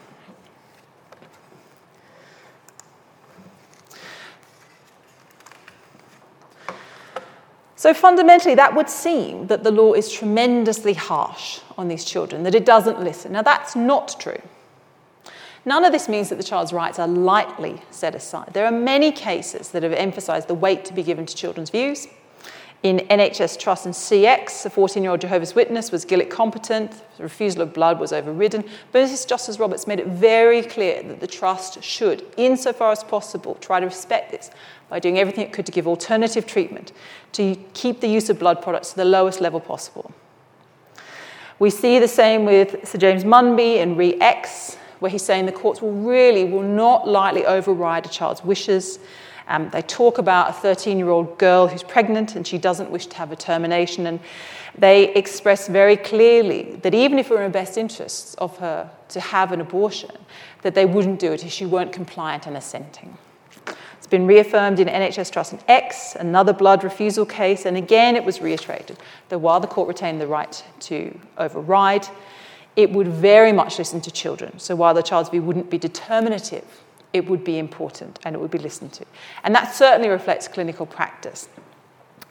S1: So fundamentally, that would seem that the law is tremendously harsh on these children, that it doesn't listen. Now, that's not true. None of this means that the child's rights are lightly set aside. There are many cases that have emphasised the weight to be given to children's views. In NHS Trust and CX, a 14 year old Jehovah's Witness was Gillick competent, the refusal of blood was overridden, but Mrs. Justice Roberts made it very clear that the Trust should, insofar as possible, try to respect this by doing everything it could to give alternative treatment, to keep the use of blood products to the lowest level possible. We see the same with Sir James Munby in Re X, where he's saying the courts will really will not lightly override a child's wishes. Um, they talk about a 13 year old girl who's pregnant and she doesn't wish to have a termination. And they express very clearly that even if it were in the best interests of her to have an abortion, that they wouldn't do it if she weren't compliant and assenting. It's been reaffirmed in NHS Trust and X, another blood refusal case, and again it was reiterated that while the court retained the right to override, it would very much listen to children. So while the child's view wouldn't be determinative, it would be important and it would be listened to. And that certainly reflects clinical practice.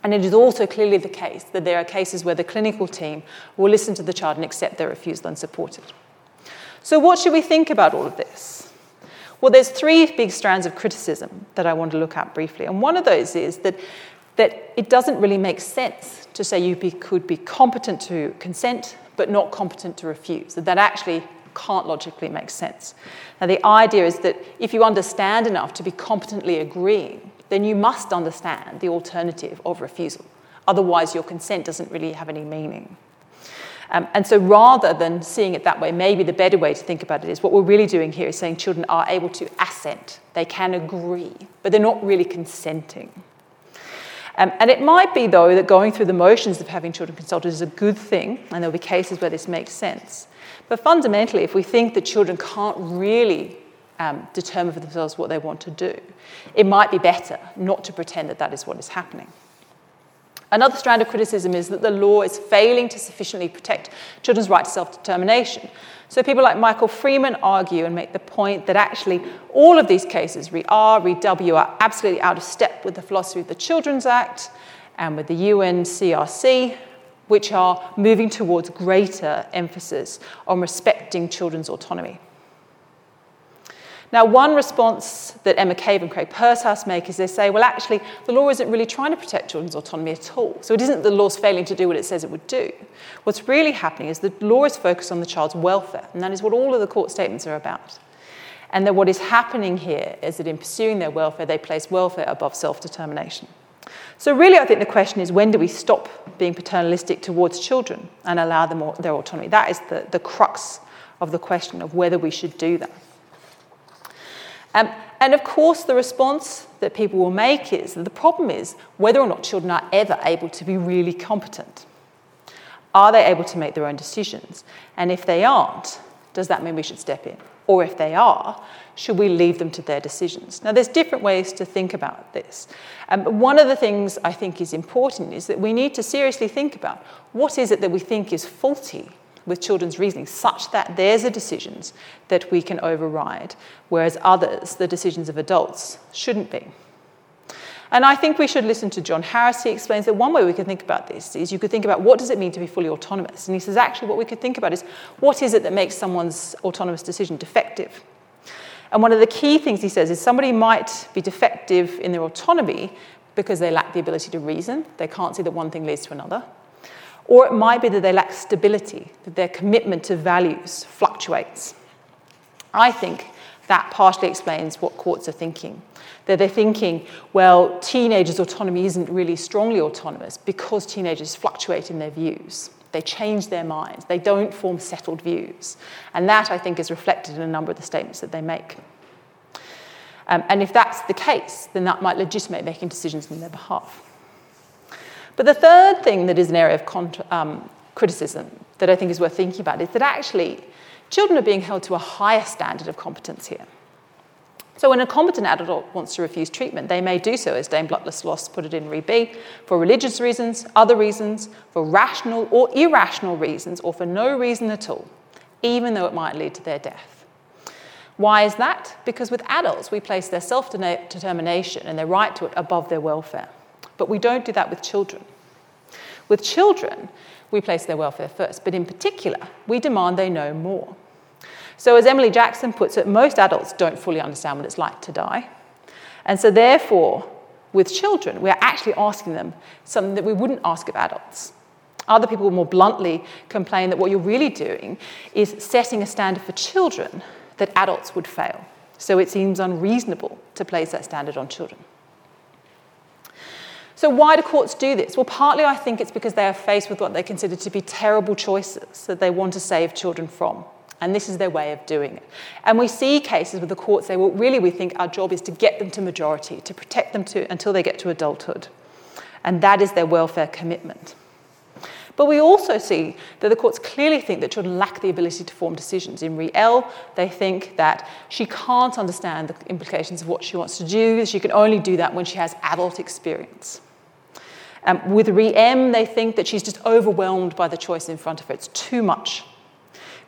S1: And it is also clearly the case that there are cases where the clinical team will listen to the child and accept their refusal and support it. So, what should we think about all of this? Well, there's three big strands of criticism that I want to look at briefly. And one of those is that, that it doesn't really make sense to say you be, could be competent to consent but not competent to refuse. That that actually can't logically make sense. Now, the idea is that if you understand enough to be competently agreeing, then you must understand the alternative of refusal. Otherwise, your consent doesn't really have any meaning. Um, and so rather than seeing it that way, maybe the better way to think about it is what we're really doing here is saying children are able to assent, they can agree, but they're not really consenting. Um, and it might be, though, that going through the motions of having children consulted is a good thing, and there'll be cases where this makes sense. But fundamentally, if we think that children can't really um, determine for themselves what they want to do, it might be better not to pretend that that is what is happening. Another strand of criticism is that the law is failing to sufficiently protect children's right to self determination. So people like Michael Freeman argue and make the point that actually all of these cases, re R, re W, are absolutely out of step with the philosophy of the Children's Act and with the UN CRC, which are moving towards greater emphasis on respecting children's autonomy. Now, one response that Emma Cave and Craig Purshouse make is they say, well, actually, the law isn't really trying to protect children's autonomy at all. So it isn't the law's failing to do what it says it would do. What's really happening is the law is focused on the child's welfare, and that is what all of the court statements are about. And that what is happening here is that in pursuing their welfare, they place welfare above self determination. So, really, I think the question is when do we stop being paternalistic towards children and allow them their autonomy? That is the, the crux of the question of whether we should do that. Um, and of course, the response that people will make is that the problem is whether or not children are ever able to be really competent. Are they able to make their own decisions? And if they aren't, does that mean we should step in? Or if they are, should we leave them to their decisions? Now, there's different ways to think about this. Um, one of the things I think is important is that we need to seriously think about what is it that we think is faulty with children's reasoning, such that theirs are decisions that we can override, whereas others, the decisions of adults, shouldn't be. And I think we should listen to John Harris. He explains that one way we can think about this is you could think about what does it mean to be fully autonomous? And he says actually what we could think about is what is it that makes someone's autonomous decision defective? And one of the key things he says is somebody might be defective in their autonomy because they lack the ability to reason. They can't see that one thing leads to another. Or it might be that they lack stability, that their commitment to values fluctuates. I think that partially explains what courts are thinking. That they're thinking, well, teenagers' autonomy isn't really strongly autonomous because teenagers fluctuate in their views. They change their minds. They don't form settled views. And that, I think, is reflected in a number of the statements that they make. Um, and if that's the case, then that might legitimate making decisions on their behalf. But the third thing that is an area of contra- um, criticism that I think is worth thinking about is that actually children are being held to a higher standard of competence here. So when a competent adult wants to refuse treatment, they may do so, as Dame Butler-Sloss put it in Re B, for religious reasons, other reasons, for rational or irrational reasons, or for no reason at all, even though it might lead to their death. Why is that? Because with adults, we place their self determination and their right to it above their welfare. But we don't do that with children. With children, we place their welfare first, but in particular, we demand they know more. So, as Emily Jackson puts it, most adults don't fully understand what it's like to die. And so, therefore, with children, we're actually asking them something that we wouldn't ask of adults. Other people more bluntly complain that what you're really doing is setting a standard for children that adults would fail. So it seems unreasonable to place that standard on children. So, why do courts do this? Well, partly I think it's because they are faced with what they consider to be terrible choices that they want to save children from. And this is their way of doing it. And we see cases where the courts say, well, really, we think our job is to get them to majority, to protect them to, until they get to adulthood. And that is their welfare commitment. But we also see that the courts clearly think that children lack the ability to form decisions. In Re L, they think that she can't understand the implications of what she wants to do. She can only do that when she has adult experience. Um, with Re-M, they think that she's just overwhelmed by the choice in front of her. It's too much.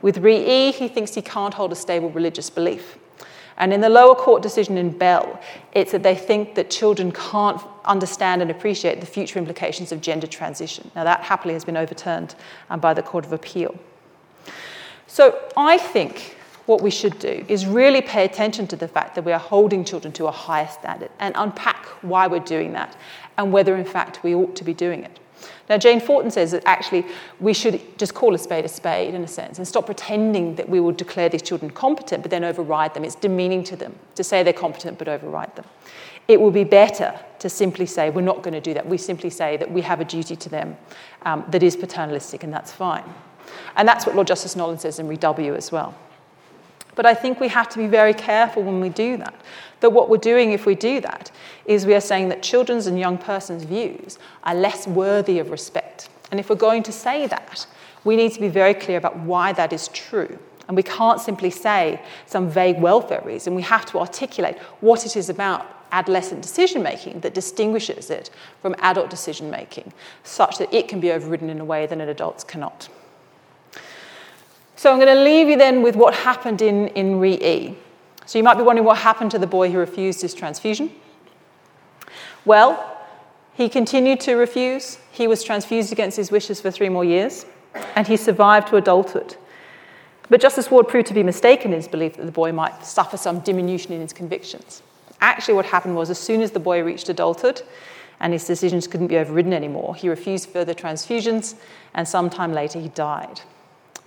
S1: With Re-E, he thinks he can't hold a stable religious belief. And in the lower court decision in Bell, it's that they think that children can't understand and appreciate the future implications of gender transition. Now, that happily has been overturned um, by the Court of Appeal. So, I think what we should do is really pay attention to the fact that we are holding children to a higher standard and unpack why we're doing that and whether, in fact, we ought to be doing it. Now, Jane Fortin says that actually we should just call a spade a spade, in a sense, and stop pretending that we will declare these children competent but then override them. It's demeaning to them to say they're competent but override them. it will be better to simply say, we're not going to do that. We simply say that we have a duty to them um, that is paternalistic, and that's fine. And that's what Lord Justice Nolan says in W as well. But I think we have to be very careful when we do that. That what we're doing if we do that is we are saying that children's and young persons' views are less worthy of respect. And if we're going to say that, we need to be very clear about why that is true. And we can't simply say some vague welfare reason. We have to articulate what it is about adolescent decision making that distinguishes it from adult decision making, such that it can be overridden in a way that an adult cannot. So I'm going to leave you then with what happened in, in Re. So you might be wondering what happened to the boy who refused his transfusion. Well, he continued to refuse. He was transfused against his wishes for three more years, and he survived to adulthood. But Justice Ward proved to be mistaken in his belief that the boy might suffer some diminution in his convictions. Actually, what happened was as soon as the boy reached adulthood and his decisions couldn't be overridden anymore, he refused further transfusions, and sometime later he died.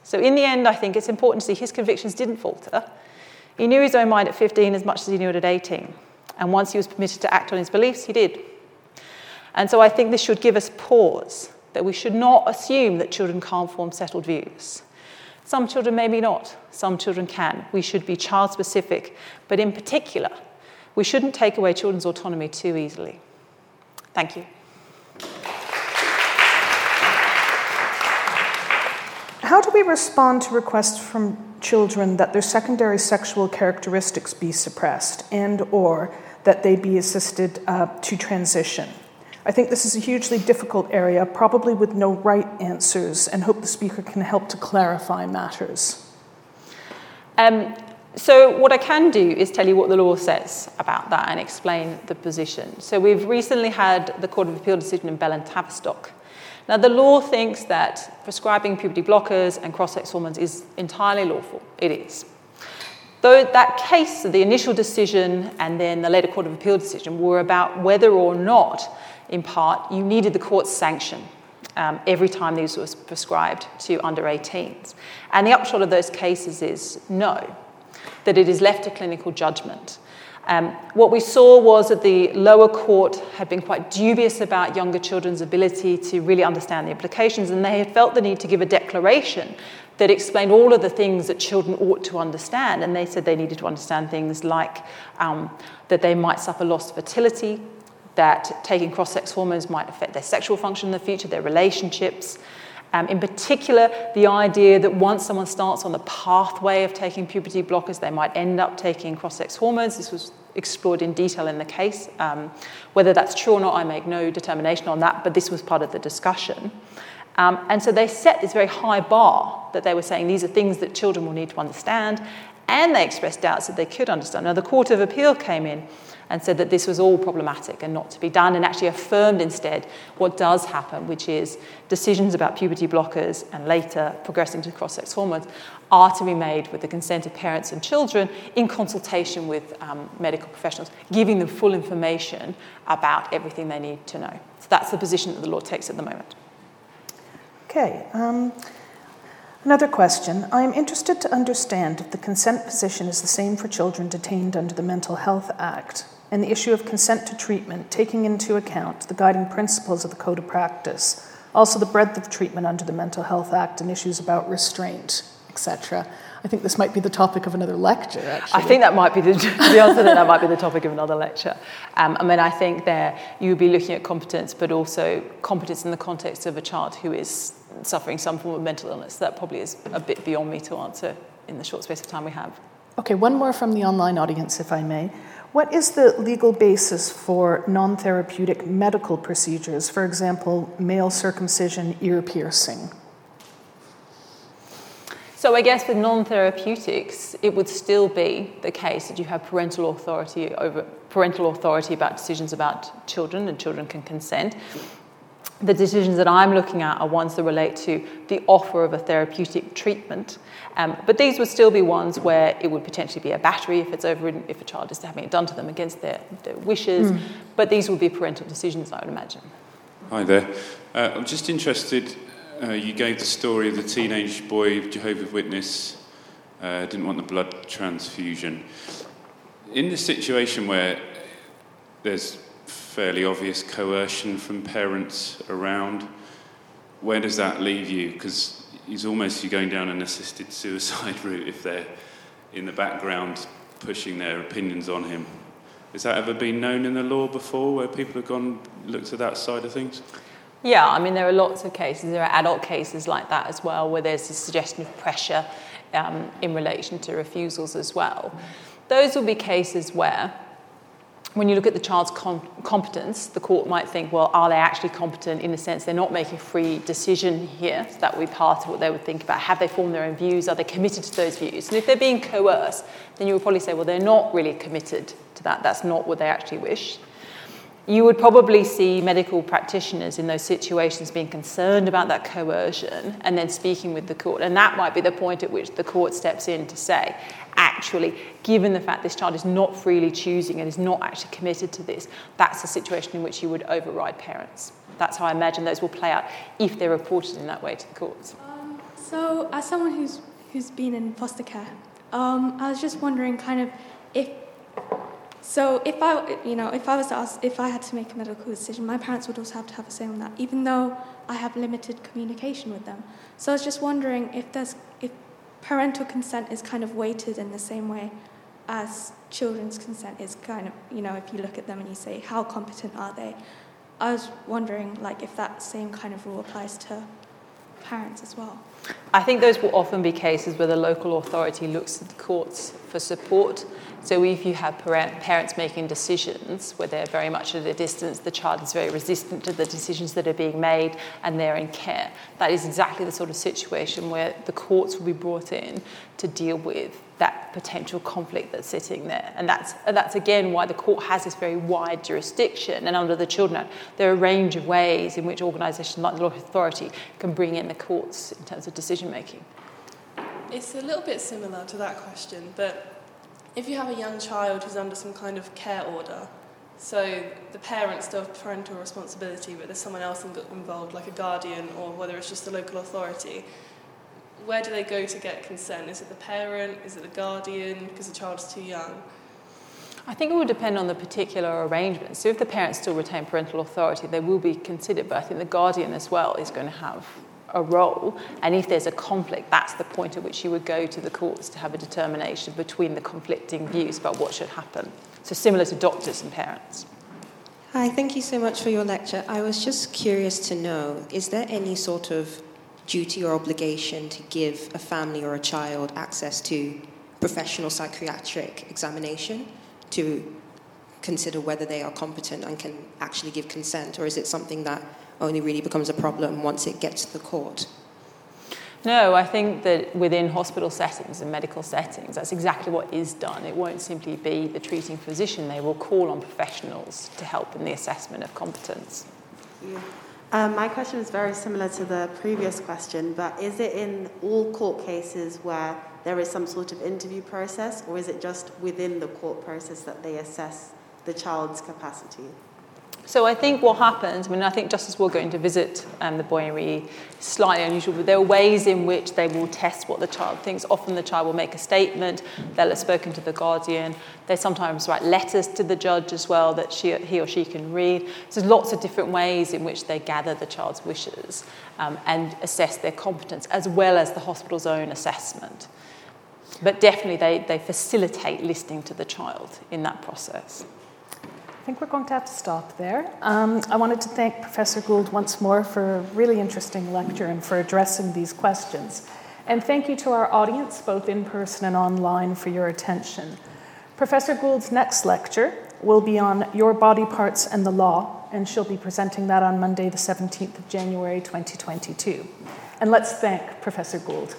S1: So, in the end, I think it's important to see his convictions didn't falter. He knew his own mind at 15 as much as he knew it at 18. And once he was permitted to act on his beliefs, he did. And so I think this should give us pause that we should not assume that children can't form settled views. Some children maybe not, some children can. We should be child specific, but in particular, we shouldn't take away children's autonomy too easily. Thank you.
S2: How do we respond to requests from children that their secondary sexual characteristics be suppressed and or that they be assisted uh, to transition? I think this is a hugely difficult area, probably with no right answers, and hope the speaker can help to clarify matters.
S1: Um, so, what I can do is tell you what the law says about that and explain the position. So, we've recently had the Court of Appeal decision in Bell and Tavistock now, the law thinks that prescribing puberty blockers and cross sex hormones is entirely lawful. It is. Though that case, the initial decision and then the later Court of Appeal decision were about whether or not, in part, you needed the court's sanction um, every time these were prescribed to under 18s. And the upshot of those cases is no, that it is left to clinical judgment. Um, what we saw was that the lower court had been quite dubious about younger children's ability to really understand the implications, and they had felt the need to give a declaration that explained all of the things that children ought to understand. And they said they needed to understand things like um, that they might suffer loss of fertility, that taking cross sex hormones might affect their sexual function in the future, their relationships. Um, in particular, the idea that once someone starts on the pathway of taking puberty blockers, they might end up taking cross sex hormones. This was explored in detail in the case. Um, whether that's true or not, I make no determination on that, but this was part of the discussion. Um, and so they set this very high bar that they were saying these are things that children will need to understand, and they expressed doubts that they could understand. Now, the Court of Appeal came in and said that this was all problematic and not to be done, and actually affirmed instead what does happen, which is decisions about puberty blockers and later progressing to cross sex hormones are to be made with the consent of parents and children in consultation with um, medical professionals, giving them full information about everything they need to know. So that's the position that the law takes at the moment.
S2: Okay. Um, another question. I am interested to understand if the consent position is the same for children detained under the Mental Health Act and the issue of consent to treatment, taking into account the guiding principles of the Code of Practice, also the breadth of treatment under the Mental Health Act and issues about restraint, etc. I think this might be the topic of another lecture, actually.
S1: I think that might be the, [LAUGHS] the answer that might be the topic of another lecture. Um, I mean, I think there you would be looking at competence, but also competence in the context of a child who is suffering some form of mental illness. That probably is a bit beyond me to answer in the short space of time we have.
S2: Okay, one more from the online audience, if I may. What is the legal basis for non therapeutic medical procedures, for example, male circumcision, ear piercing?
S1: So, I guess with non therapeutics, it would still be the case that you have parental authority over parental authority about decisions about children, and children can consent the decisions that I'm looking at are ones that relate to the offer of a therapeutic treatment. Um, but these would still be ones where it would potentially be a battery if it's overridden, if a child is having it done to them against their, their wishes. Mm. But these would be parental decisions, I would imagine.
S3: Hi there. Uh, I'm just interested. Uh, you gave the story of the teenage boy, Jehovah's Witness, uh, didn't want the blood transfusion. In the situation where there's fairly obvious coercion from parents around. Where does that leave you? Because he's almost you're going down an assisted suicide [LAUGHS] route if they're in the background pushing their opinions on him. Has that ever been known in the law before where people have gone looked at that side of things?
S1: Yeah, I mean, there are lots of cases. There are adult cases like that as well, where there's a suggestion of pressure um, in relation to refusals as well. Those will be cases where when you look at the child's com- competence, the court might think, well, are they actually competent in the sense they're not making a free decision here? So that would be part of what they would think about. Have they formed their own views? Are they committed to those views? And if they're being coerced, then you would probably say, well, they're not really committed to that. That's not what they actually wish. You would probably see medical practitioners in those situations being concerned about that coercion and then speaking with the court. And that might be the point at which the court steps in to say, actually, given the fact this child is not freely choosing and is not actually committed to this, that's a situation in which you would override parents. That's how I imagine those will play out if they're reported in that way to the courts.
S4: Um, so, as someone who's who's been in foster care, um, I was just wondering, kind of, if so, if I, you know, if I was to ask, if I had to make a medical decision, my parents would also have to have a say on that, even though I have limited communication with them. So, I was just wondering if there's if parental consent is kind of weighted in the same way as children's consent is kind of, you know, if you look at them and you say, how competent are they? I was wondering, like, if that same kind of rule applies to parents as well.
S1: I think those will often be cases where the local authority looks to the courts for support. So if you have parents making decisions where they're very much at a distance, the child is very resistant to the decisions that are being made, and they're in care, that is exactly the sort of situation where the courts will be brought in to deal with that potential conflict that's sitting there. And that's, that's again why the court has this very wide jurisdiction. And under the Children Act, there are a range of ways in which organisations like the Law Authority can bring in the courts in terms of decision making.
S5: It's a little bit similar to that question, but if you have a young child who's under some kind of care order, so the parents still have parental responsibility, but there's someone else involved, like a guardian or whether it's just the local authority, where do they go to get consent? Is it the parent? Is it the guardian? Because the child's too young?
S1: I think it will depend on the particular arrangement. So if the parents still retain parental authority, they will be considered, but I think the guardian as well is going to have a role. And if there's a conflict, that's the point at which you would go to the courts to have a determination between the conflicting views about what should happen. So similar to doctors and parents.
S6: Hi, thank you so much for your lecture. I was just curious to know is there any sort of duty or obligation to give a family or a child access to professional psychiatric examination to consider whether they are competent and can actually give consent, or is it something that only really becomes a problem once it gets to the court?
S1: No, I think that within hospital settings and medical settings, that's exactly what is done. It won't simply be the treating physician, they will call on professionals to help in the assessment of competence.
S7: Yeah. Um, my question is very similar to the previous question, but is it in all court cases where there is some sort of interview process, or is it just within the court process that they assess the child's capacity?
S1: So I think what happens, I mean, I think Justice Ward going to visit um, the boy in Re slightly unusual, but there are ways in which they will test what the child thinks. Often the child will make a statement, they'll have spoken to the guardian. They sometimes write letters to the judge as well that she, he or she can read. So there's lots of different ways in which they gather the child's wishes um, and assess their competence, as well as the hospital's own assessment. But definitely they, they facilitate listening to the child in that process
S2: think we're going to have to stop there. Um, I wanted to thank Professor Goold once more for a really interesting lecture and for addressing these questions. And thank you to our audience, both in person and online, for your attention. Professor Goold's next lecture will be on Your Body Parts and the Law, and she'll be presenting that on Monday, the 17th of January, 2022. And let's thank Professor Goold.